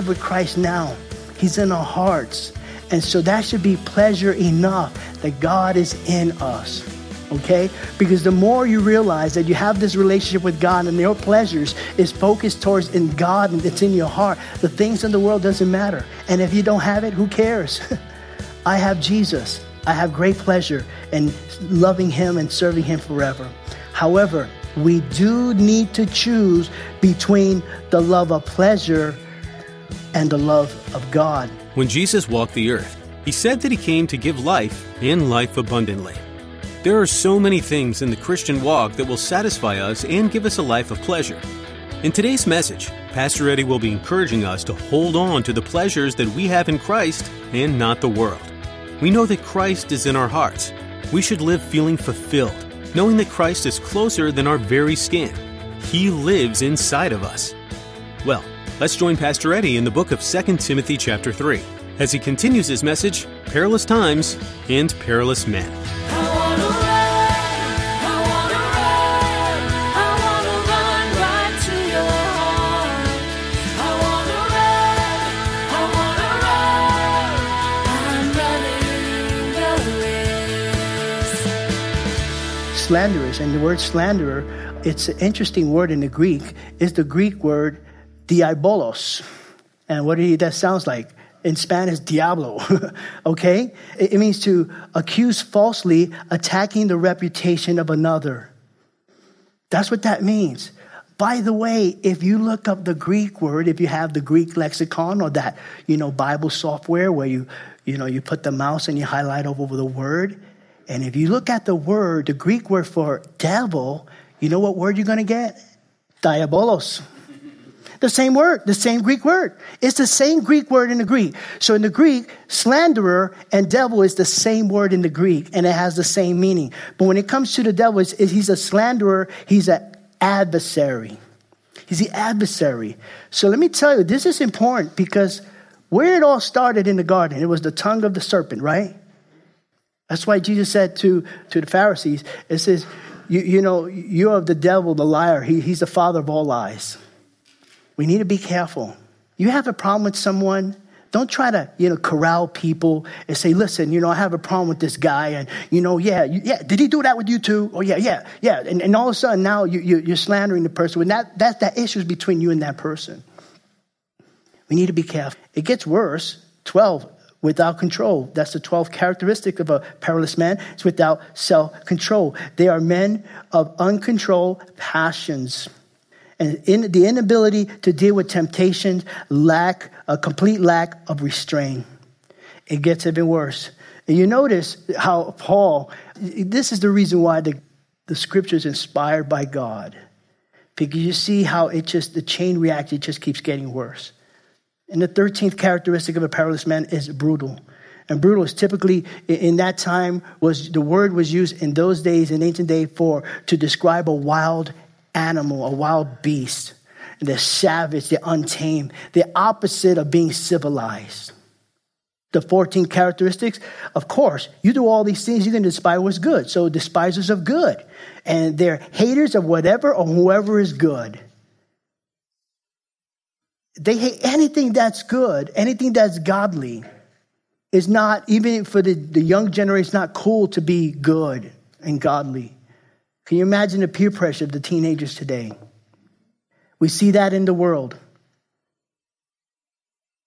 Live with Christ now. He's in our hearts. And so that should be pleasure enough that God is in us. Okay? Because the more you realize that you have this relationship with God and your pleasures is focused towards in God and it's in your heart, the things in the world doesn't matter. And if you don't have it, who cares? I have Jesus. I have great pleasure in loving him and serving him forever. However, we do need to choose between the love of pleasure and the love of God. When Jesus walked the earth, he said that he came to give life and life abundantly. There are so many things in the Christian walk that will satisfy us and give us a life of pleasure. In today's message, Pastor Eddie will be encouraging us to hold on to the pleasures that we have in Christ and not the world. We know that Christ is in our hearts. We should live feeling fulfilled, knowing that Christ is closer than our very skin. He lives inside of us. Well, Let's join Pastor Eddie in the book of 2 Timothy chapter 3 as he continues his message, Perilous Times and Perilous Men. Slanderous, and the word slanderer, it's an interesting word in the Greek, is the Greek word diabolos. And what do that sounds like? In Spanish, diablo. okay? It means to accuse falsely, attacking the reputation of another. That's what that means. By the way, if you look up the Greek word, if you have the Greek lexicon or that, you know, Bible software where you, you know, you put the mouse and you highlight over the word, and if you look at the word, the Greek word for devil, you know what word you're going to get? Diabolos. The same word, the same Greek word. It's the same Greek word in the Greek. So in the Greek, slanderer and devil is the same word in the Greek, and it has the same meaning. But when it comes to the devil, it's, he's a slanderer, he's an adversary. He's the adversary. So let me tell you, this is important because where it all started in the garden, it was the tongue of the serpent, right? That's why Jesus said to, to the Pharisees, it says, you, you know, you're of the devil, the liar. He, he's the father of all lies. We need to be careful. You have a problem with someone, don't try to, you know, corral people and say, listen, you know, I have a problem with this guy. And, you know, yeah, you, yeah, did he do that with you too? Oh, yeah, yeah, yeah. And, and all of a sudden now you, you, are slandering the person. When that, that, that issue is between you and that person. We need to be careful. It gets worse. 12, without control. That's the 12th characteristic of a perilous man. It's without self control. They are men of uncontrolled passions and in the inability to deal with temptations, lack, a complete lack of restraint. It gets even worse. And you notice how Paul, this is the reason why the, the scripture is inspired by God. Because you see how it just, the chain reaction just keeps getting worse. And the 13th characteristic of a perilous man is brutal. And brutal is typically in that time was the word was used in those days in ancient day for to describe a wild animal, a wild beast. They're savage, they're untamed, the opposite of being civilized. The 14 characteristics, of course, you do all these things, you can despise what's good. So, despisers of good. And they're haters of whatever or whoever is good. They hate anything that's good, anything that's godly. Is not, even for the, the young generation, not cool to be good and godly. Can you imagine the peer pressure of the teenagers today? We see that in the world.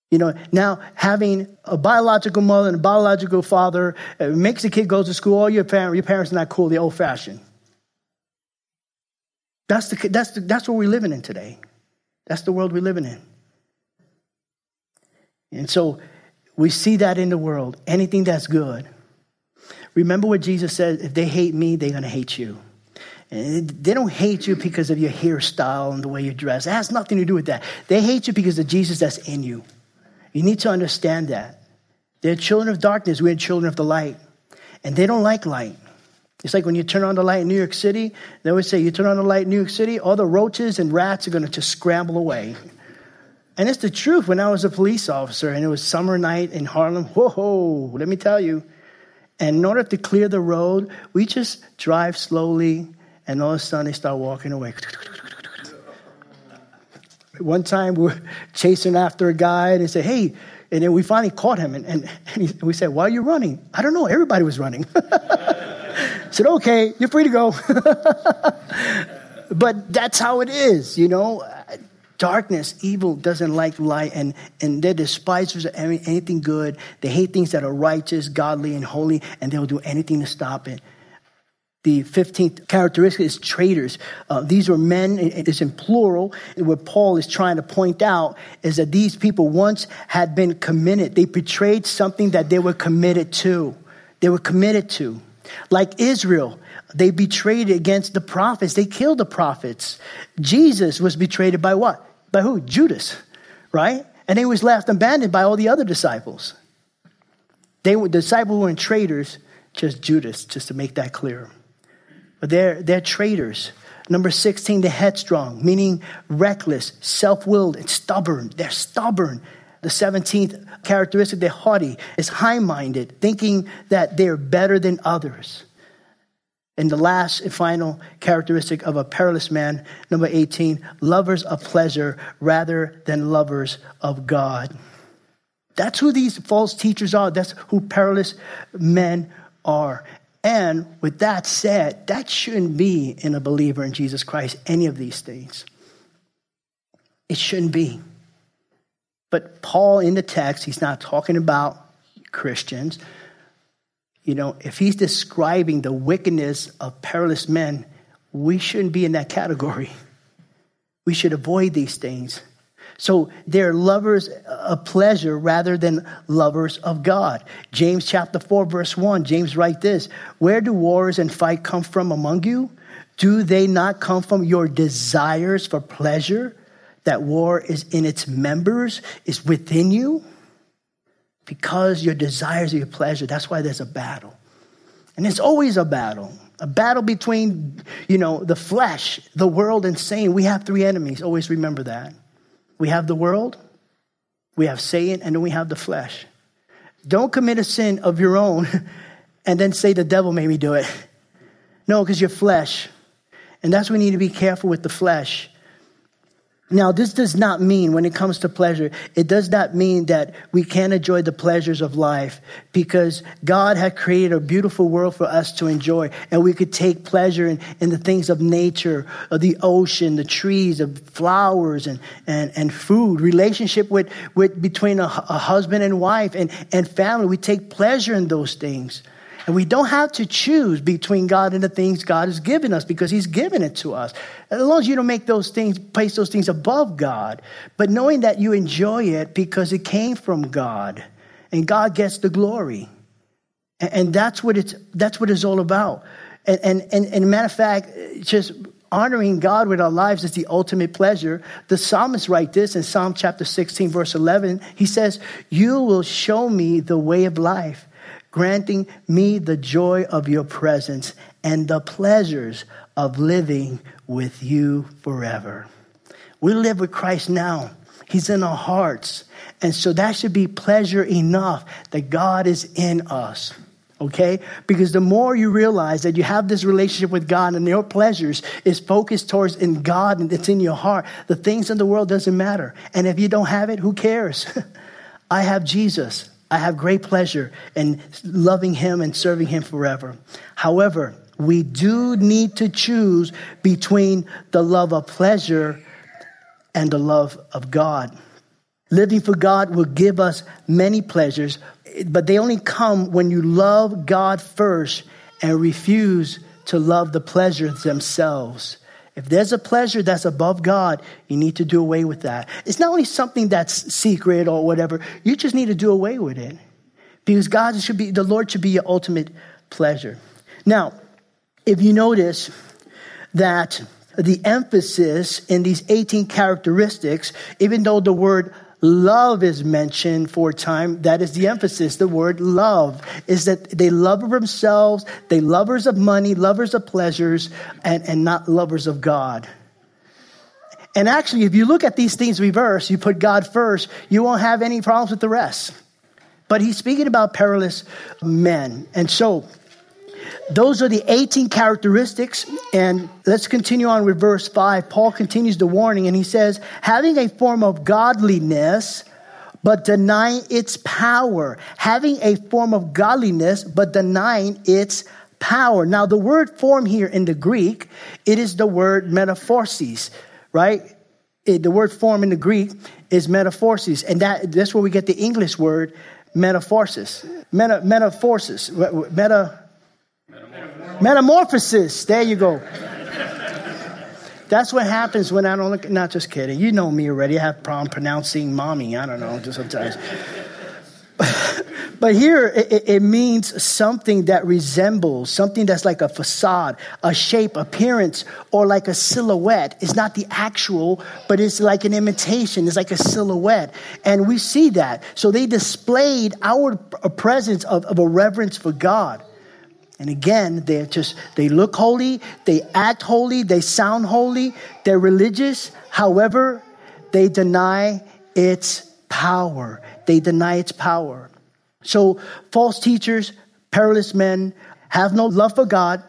You know, now having a biological mother and a biological father uh, makes the kid go to school. All your, parent, your parents are not cool, they're old fashioned. That's, the, that's, the, that's what we're living in today. That's the world we're living in. And so we see that in the world. Anything that's good. Remember what Jesus said if they hate me, they're going to hate you. They don't hate you because of your hairstyle and the way you dress. It has nothing to do with that. They hate you because of Jesus that's in you. You need to understand that. They're children of darkness. We're children of the light. And they don't like light. It's like when you turn on the light in New York City, they always say, you turn on the light in New York City, all the roaches and rats are going to just scramble away. And it's the truth. When I was a police officer and it was summer night in Harlem, whoa, whoa let me tell you. And in order to clear the road, we just drive slowly, and all of a sudden they start walking away. One time we are chasing after a guy, and they say, hey, and then we finally caught him, and, and, and, he, we said, why are you running? I don't know, everybody was running. said, okay, you're free to go. but that's how it is, you know darkness, evil doesn't like light, and, and they're despisers of anything good. They hate things that are righteous, godly, and holy, and they'll do anything to stop it. The 15th characteristic is traitors. Uh, these were men, it's in plural. What Paul is trying to point out is that these people once had been committed. They betrayed something that they were committed to. They were committed to. Like Israel, they betrayed against the prophets. They killed the prophets. Jesus was betrayed by what? By who? Judas, right? And he was left abandoned by all the other disciples. They were the disciples weren't traitors, just Judas, just to make that clear. They're they're traitors. Number 16, the headstrong, meaning reckless, self-willed, and stubborn. They're stubborn. The 17th characteristic, they're haughty, is high-minded, thinking that they're better than others. And the last and final characteristic of a perilous man, number 18, lovers of pleasure rather than lovers of God. That's who these false teachers are. That's who perilous men are. And with that said, that shouldn't be in a believer in Jesus Christ, any of these things. It shouldn't be. But Paul in the text, he's not talking about Christians you know, if he's describing the wickedness of perilous men, we shouldn't be in that category. We should avoid these things. So they're lovers of pleasure rather than lovers of God. James chapter 4, verse 1, James writes this Where do wars and fight come from among you? Do they not come from your desires for pleasure? That war is in its members, is within you? because your desires are your pleasure. That's why there's a battle. And it's always a battle. A battle between, you know, the flesh, the world, and Satan. We have three enemies. Always remember that. We have the world, we have Satan, and then we have the flesh. Don't commit a sin of your own and then say the devil made me do it. No, because you're flesh. And that's why we need to be careful with the flesh. Now, this does not mean, when it comes to pleasure, it does not mean that we can't enjoy the pleasures of life because God had created a beautiful world for us to enjoy. And we could take pleasure in, in the things of nature, of the ocean, the trees, of flowers, and, and, and food, relationship with, with between a, a husband and wife and, and family. We take pleasure in those things. And we don't have to choose between God and the things God has given us because He's given it to us. As long as you don't make those things, place those things above God, but knowing that you enjoy it because it came from God and God gets the glory. And, that's what it's that's what it's all about. And and and, and matter of fact, just honoring God with our lives is the ultimate pleasure. The psalmist writes this in Psalm chapter 16, verse 11. He says, You will show me the way of life granting me the joy of your presence and the pleasures of living with you forever. We live with Christ now. He's in our hearts. And so that should be pleasure enough that God is in us. Okay? Because the more you realize that you have this relationship with God and your pleasures is focused towards in God and it's in your heart, the things in the world doesn't matter. And if you don't have it, who cares? I have Jesus. I have great pleasure in loving him and serving him forever. However, we do need to choose between the love of pleasure and the love of God. Living for God will give us many pleasures, but they only come when you love God first and refuse to love the pleasures themselves. If there's a pleasure that's above God, you need to do away with that. It's not only something that's secret or whatever, you just need to do away with it. Because God should be, the Lord should be your ultimate pleasure. Now, if you notice, that the emphasis in these 18 characteristics, even though the word love is mentioned for a time, that is the emphasis. The word love is that they love of themselves, they lovers of money, lovers of pleasures, and, and not lovers of God. And actually, if you look at these things reverse, you put God first, you won't have any problems with the rest. But he's speaking about perilous men. And so, those are the 18 characteristics. And let's continue on with verse 5. Paul continues the warning and he says, having a form of godliness, but denying its power. Having a form of godliness, but denying its power. Now, the word form here in the Greek, it is the word metaphorsis, right? It, the word form in the Greek is metaphorsis, and that, that's where we get the English word metamorphosis. Meta, metamorphosis. Meta, Metamorphosis. There you go. That's what happens when I don't look. Not just kidding. You know me already. I have problem pronouncing mommy. I don't know. Just sometimes. but here it, it, means something that resembles something that's like a facade, a shape, appearance, or like a silhouette. It's not the actual, but it's like an imitation. It's like a silhouette, and we see that. So they displayed our presence of, of a reverence for God. And again, they just they look holy, they act holy, they sound holy, they're religious. However, they deny its power. They deny its power. So false teachers, perilous men have no love for God,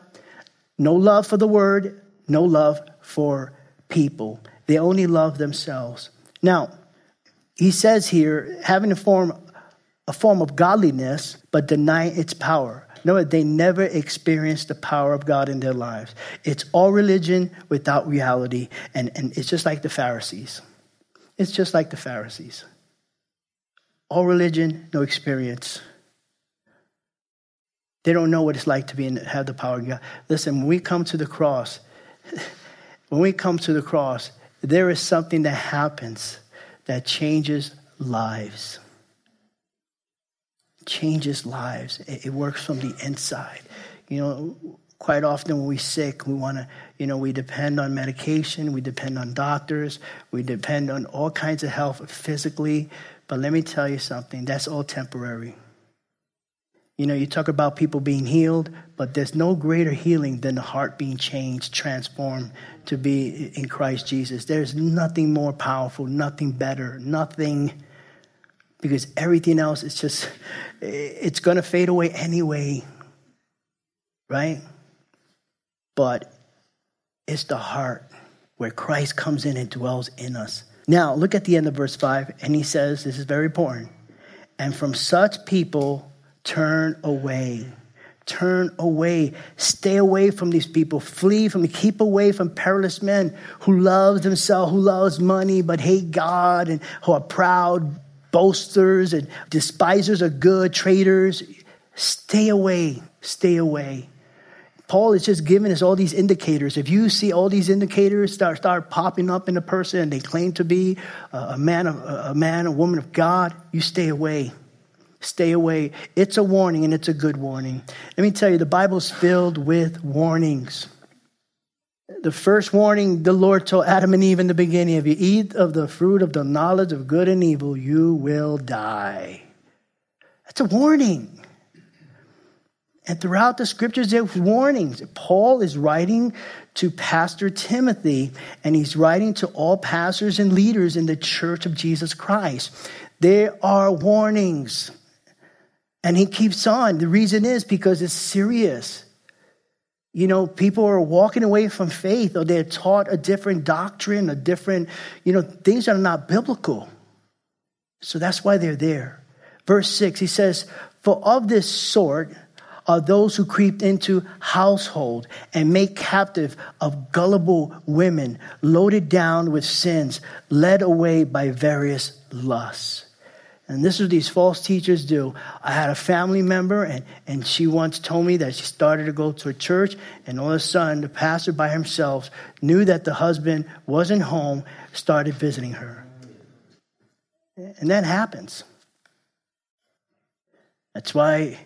no love for the word, no love for people. They only love themselves. Now, he says here, having a form a form of godliness, but deny its power. No, they never experienced the power of God in their lives. It's all religion without reality. And, and it's just like the Pharisees. It's just like the Pharisees. All religion, no experience. They don't know what it's like to be in, have the power of God. Listen, when we come to the cross, when we come to the cross, there is something that happens that changes lives changes lives. It, it works from the inside. You know, quite often when we're sick, we want to, you know, we depend on medication, we depend on doctors, we depend on all kinds of health physically. But let me tell you something that's all temporary. You know, you talk about people being healed, but there's no greater healing than the heart being changed, transformed to be in Christ Jesus. There's nothing more powerful, nothing better, nothing because everything else is just, it's going to fade away anyway, right? But it's the heart where Christ comes in and dwells in us. Now, look at the end of verse 5, and he says, This is very important. And from such people, turn away. Turn away. Stay away from these people. Flee from, keep away from perilous men who love themselves, who loves money, but hate God and who are proud, boasters and despisers of good, traitors. Stay away, stay away. Paul is just giving us all these indicators. If you see all these indicators start, start popping up in a person and they claim to be a man, a man, a woman of God, you stay away. Stay away. It's a warning and it's a good warning. Let me tell you, the Bible's filled with warnings. The first warning the Lord told Adam and Eve in the beginning if you eat of the fruit of the knowledge of good and evil, you will die. That's a warning. And throughout the scriptures, there's warnings. Paul is writing to Pastor Timothy, and he's writing to all pastors and leaders in the church of Jesus Christ. There are warnings. And he keeps on. The reason is because it's serious. You know, people are walking away from faith or they're taught a different doctrine, a different, you know, things that are not biblical. So that's why they're there. Verse 6, he says, For of this sort are those who creep into household and make captive of gullible women, loaded down with sins, led away by various lusts. And this is what these false teachers do. I had a family member, and, and she once told me that she started to go to a church, and all of a sudden, the pastor by himself knew that the husband wasn't home, started visiting her. And that happens. That's why,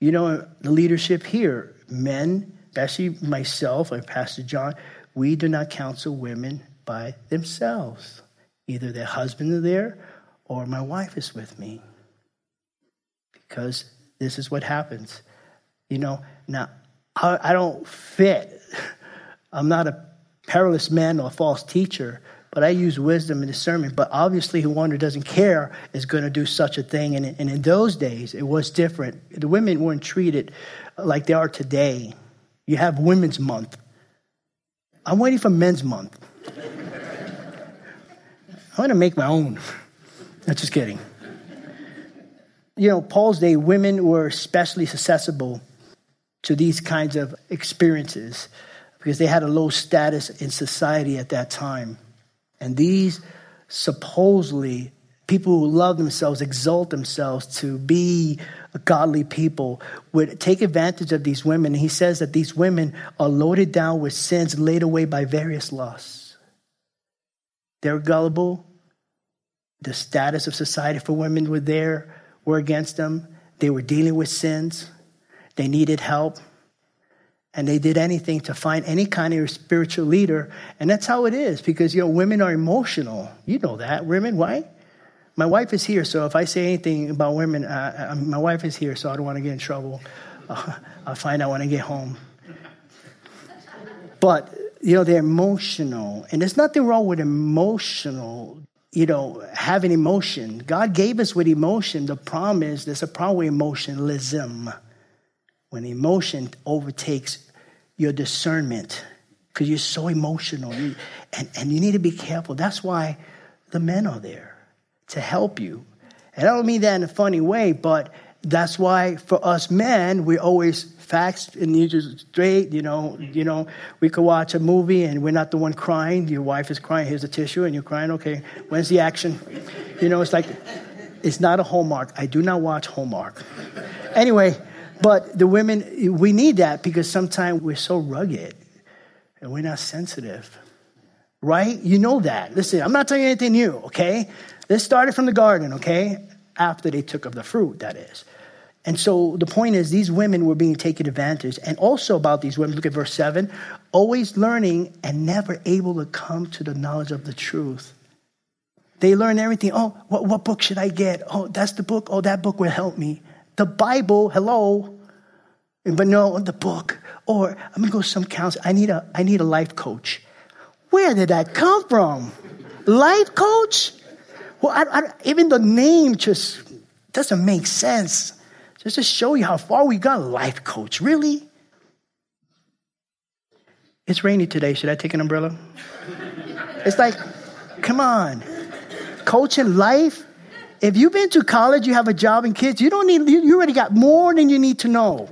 you know, the leadership here, men, especially myself and Pastor John, we do not counsel women by themselves. Either their husband is there or my wife is with me. Because this is what happens. You know, now I, I don't fit. I'm not a perilous man or a false teacher, but I use wisdom and discernment. But obviously, who doesn't care is going to do such a thing. And, and in those days, it was different. The women weren't treated like they are today. You have Women's Month. I'm waiting for Men's Month. I'm going to make my own. I'm just kidding. You know, Paul's day, women were especially susceptible to these kinds of experiences because they had a low status in society at that time. And these supposedly people who love themselves, exalt themselves to be godly people, would take advantage of these women. And he says that these women are loaded down with sins laid away by various lusts. They're gullible. The status of society for women were there, were against them. They were dealing with sins. They needed help. And they did anything to find any kind of spiritual leader. And that's how it is because, you know, women are emotional. You know that. Women, why? My wife is here, so if I say anything about women, uh, uh my wife is here, so I don't want to get in trouble. Uh, I'll find out when I get home. But, you know, they're emotional. And there's nothing wrong with emotional, you know, having emotion. God gave us with emotion. The problem is there's a problem with emotionalism when emotion overtakes your discernment because you're so emotional you, and, and you need to be careful. That's why the men are there to help you. And I don't mean that in a funny way, but that's why for us men, we're always facts and you just straight, you know, mm-hmm. you know, we could watch a movie and we're not the one crying. Your wife is crying, here's the tissue, and you're crying, okay, when's the action? You know, it's like it's not a Hallmark. I do not watch Hallmark. Anyway, but the women, we need that because sometimes we're so rugged and we're not sensitive. Right? You know that. Listen, I'm not telling you anything new, okay? This started from the garden, okay? After they took of the fruit, that is. And so the point is, these women were being taken advantage. And also about these women, look at verse 7 always learning and never able to come to the knowledge of the truth. They learn everything. Oh, what, what book should I get? Oh, that's the book. Oh, that book will help me the Bible, hello, but no, the book. Or I'm gonna go to some counselor. I need a I need a life coach. Where did that come from? Life coach? Well, I, I, even the name just doesn't make sense. Just to show you how far we got, life coach. Really? It's rainy today. Should I take an umbrella? It's like, come on. Coaching life? If you've been to college, you have a job and kids, you don't need, you already got more than you need to know.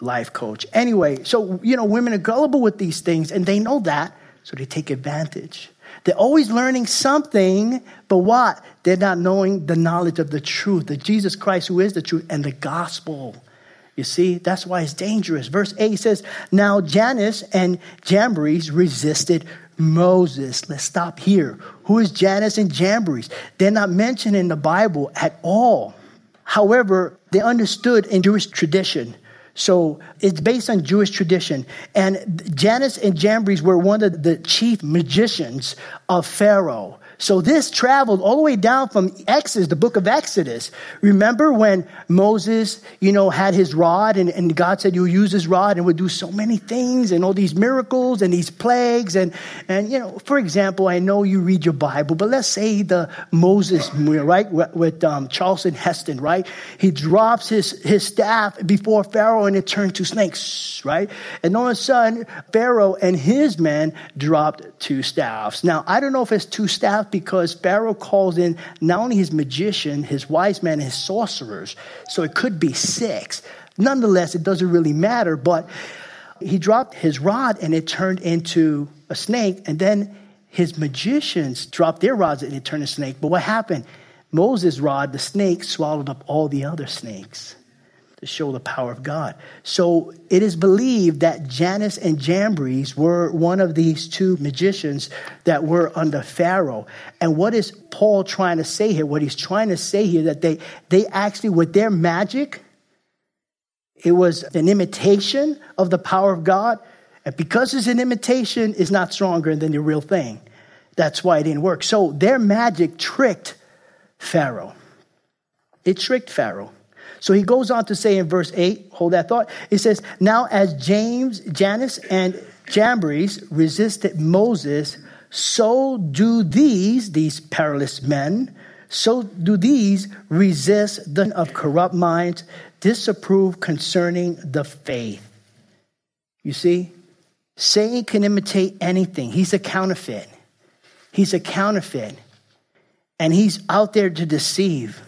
Life coach. Anyway, so, you know, women are gullible with these things and they know that, so they take advantage. They're always learning something, but what? They're not knowing the knowledge of the truth, the Jesus Christ who is the truth, and the gospel. You see, that's why it's dangerous. Verse 8 says, Now Jannes and Jambres resisted Moses. Let's stop here. Who is Jannes and Jambres? They're not mentioned in the Bible at all. However, they understood in Jewish tradition. So it's based on Jewish tradition. And Jannes and Jambres were one of the chief magicians of Pharaoh. So this traveled all the way down from Exodus, the book of Exodus. Remember when Moses, you know, had his rod and, and God said, you'll use his rod and would do so many things and all these miracles and these plagues. And, and, you know, for example, I know you read your Bible, but let's say the Moses, right, with um, Charlton Heston, right? He drops his, his staff before Pharaoh and it turned to snakes, right? And all of a sudden, Pharaoh and his men dropped two staffs. Now, I don't know if it's two staffs because Pharaoh calls in not only his magician, his wise man, his sorcerers. So it could be six. Nonetheless, it doesn't really matter. But he dropped his rod and it turned into a snake. And then his magicians dropped their rods and it turned a snake. But what happened? Moses' rod, the snake, swallowed up all the other snakes to show the power of God. So it is believed that Jannes and Jambres were one of these two magicians that were under Pharaoh. And what is Paul trying to say here? What he's trying to say here that they they actually with their magic, it was an imitation of the power of God. And because it's an imitation, it's not stronger than the real thing. That's why it didn't work. So their magic tricked Pharaoh. It tricked Pharaoh. So he goes on to say in verse 8, hold that thought. He says, Now as James, Jannes, and Jambres resisted Moses, so do these, these perilous men, so do these resist the of corrupt minds, disapprove concerning the faith. You see, Satan can imitate anything. He's a counterfeit. He's a counterfeit. And he's out there to deceive.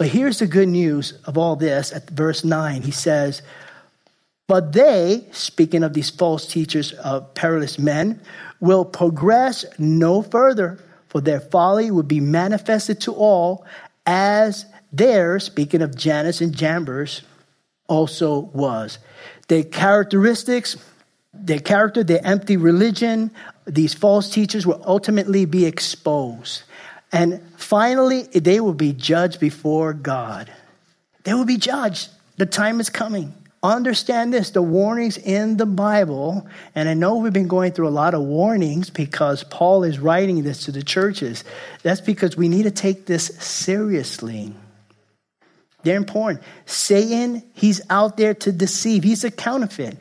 But here's the good news of all this at verse 9. He says, But they, speaking of these false teachers of perilous men, will progress no further, for their folly will be manifested to all, as theirs, speaking of Jannes and Jambres, also was. Their characteristics, their character, their empty religion, these false teachers will ultimately be exposed. And finally, they will be judged before God. They will be judged. The time is coming. Understand this the warnings in the Bible, and I know we've been going through a lot of warnings because Paul is writing this to the churches. That's because we need to take this seriously. They're important. Satan, he's out there to deceive, he's a counterfeit.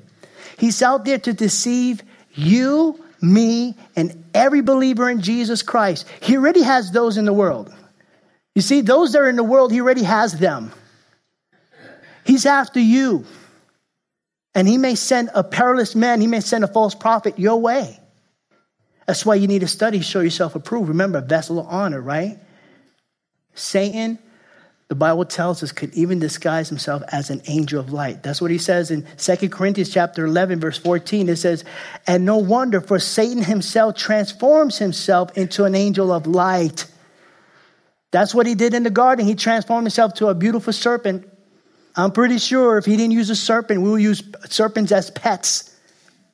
He's out there to deceive you me, and every believer in Jesus Christ. He already has those in the world. You see, those that are in the world, he already has them. He's after you. And he may send a perilous man, he may send a false prophet your way. That's why you need to study, show yourself approved. Remember, vessel of honor, right? Satan the Bible tells us could even disguise himself as an angel of light. That's what he says in 2 Corinthians chapter 11 verse 14. It says, "And no wonder for Satan himself transforms himself into an angel of light." That's what he did in the garden. He transformed himself to a beautiful serpent. I'm pretty sure if he didn't use a serpent, we would use serpents as pets.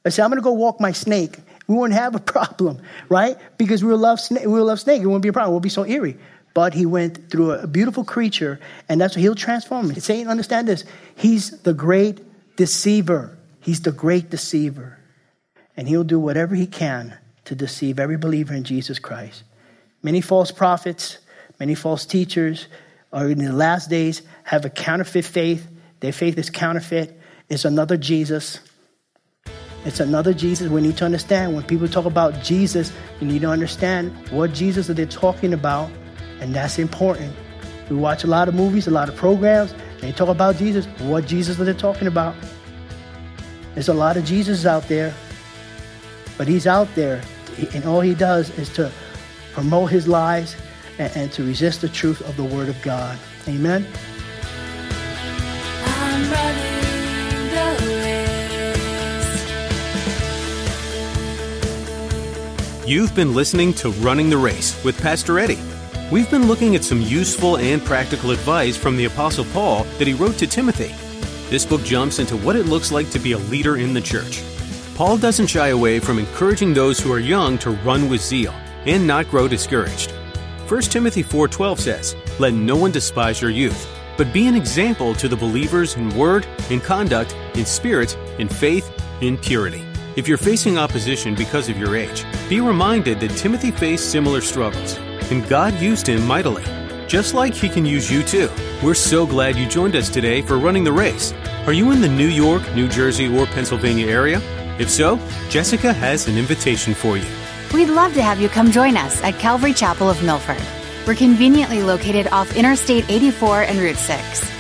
I say, I'm going to go walk my snake. We wouldn't have a problem, right? Because we will love, snake, we will love snake. It wouldn't be a problem. Would be so eerie but he went through a beautiful creature, and that's what he'll transform him. Saying, understand this. He's the great deceiver. He's the great deceiver. And he'll do whatever he can to deceive every believer in Jesus Christ. Many false prophets, many false teachers are in the last days have a counterfeit faith. Their faith is counterfeit. It's another Jesus. It's another Jesus. We need to understand when people talk about Jesus, you need to understand what Jesus are they talking about and that's important. We watch a lot of movies, a lot of programs, and they talk about Jesus. What Jesus are they talking about? There's a lot of Jesus out there, but he's out there, and all he does is to promote his lies and, and to resist the truth of the Word of God. Amen. You've been listening to Running the Race with Pastor Eddie. We've been looking at some useful and practical advice from the Apostle Paul that he wrote to Timothy. This book jumps into what it looks like to be a leader in the church. Paul doesn't shy away from encouraging those who are young to run with zeal and not grow discouraged. 1 Timothy 4:12 says, "Let no one despise your youth, but be an example to the believers in word, in conduct, in spirit, in faith, in purity." If you're facing opposition because of your age, be reminded that Timothy faced similar struggles and God used him mightily, just like He can use you too. We're so glad you joined us today for running the race. Are you in the New York, New Jersey, or Pennsylvania area? If so, Jessica has an invitation for you. We'd love to have you come join us at Calvary Chapel of Milford. We're conveniently located off Interstate 84 and Route 6.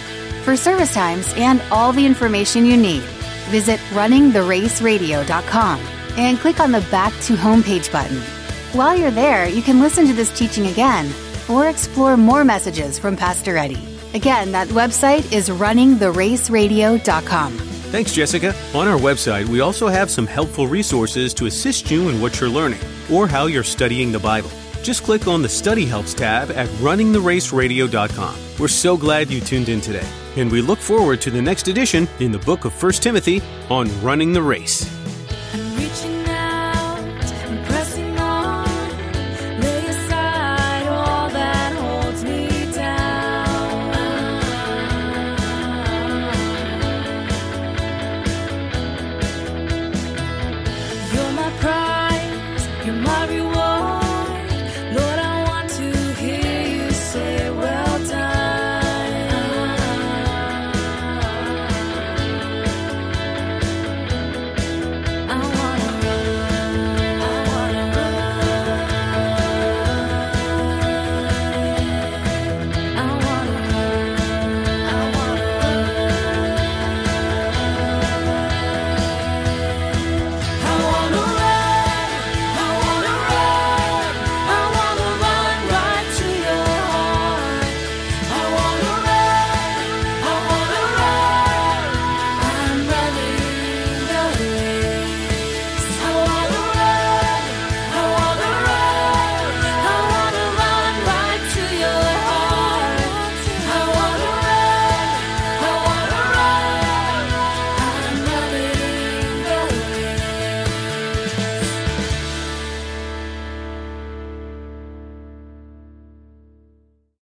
For service times and all the information you need, visit runningtheraceradio.com and click on the Back to Homepage button. While you're there, you can listen to this teaching again or explore more messages from Pastor Eddie. Again, that website is runningtheraceradio.com. Thanks, Jessica. On our website, we also have some helpful resources to assist you in what you're learning or how you're studying the Bible. Just click on the Study Helps tab at runningtheraceradio.com. We're so glad you tuned in today, and we look forward to the next edition in the book of 1 Timothy on running the race.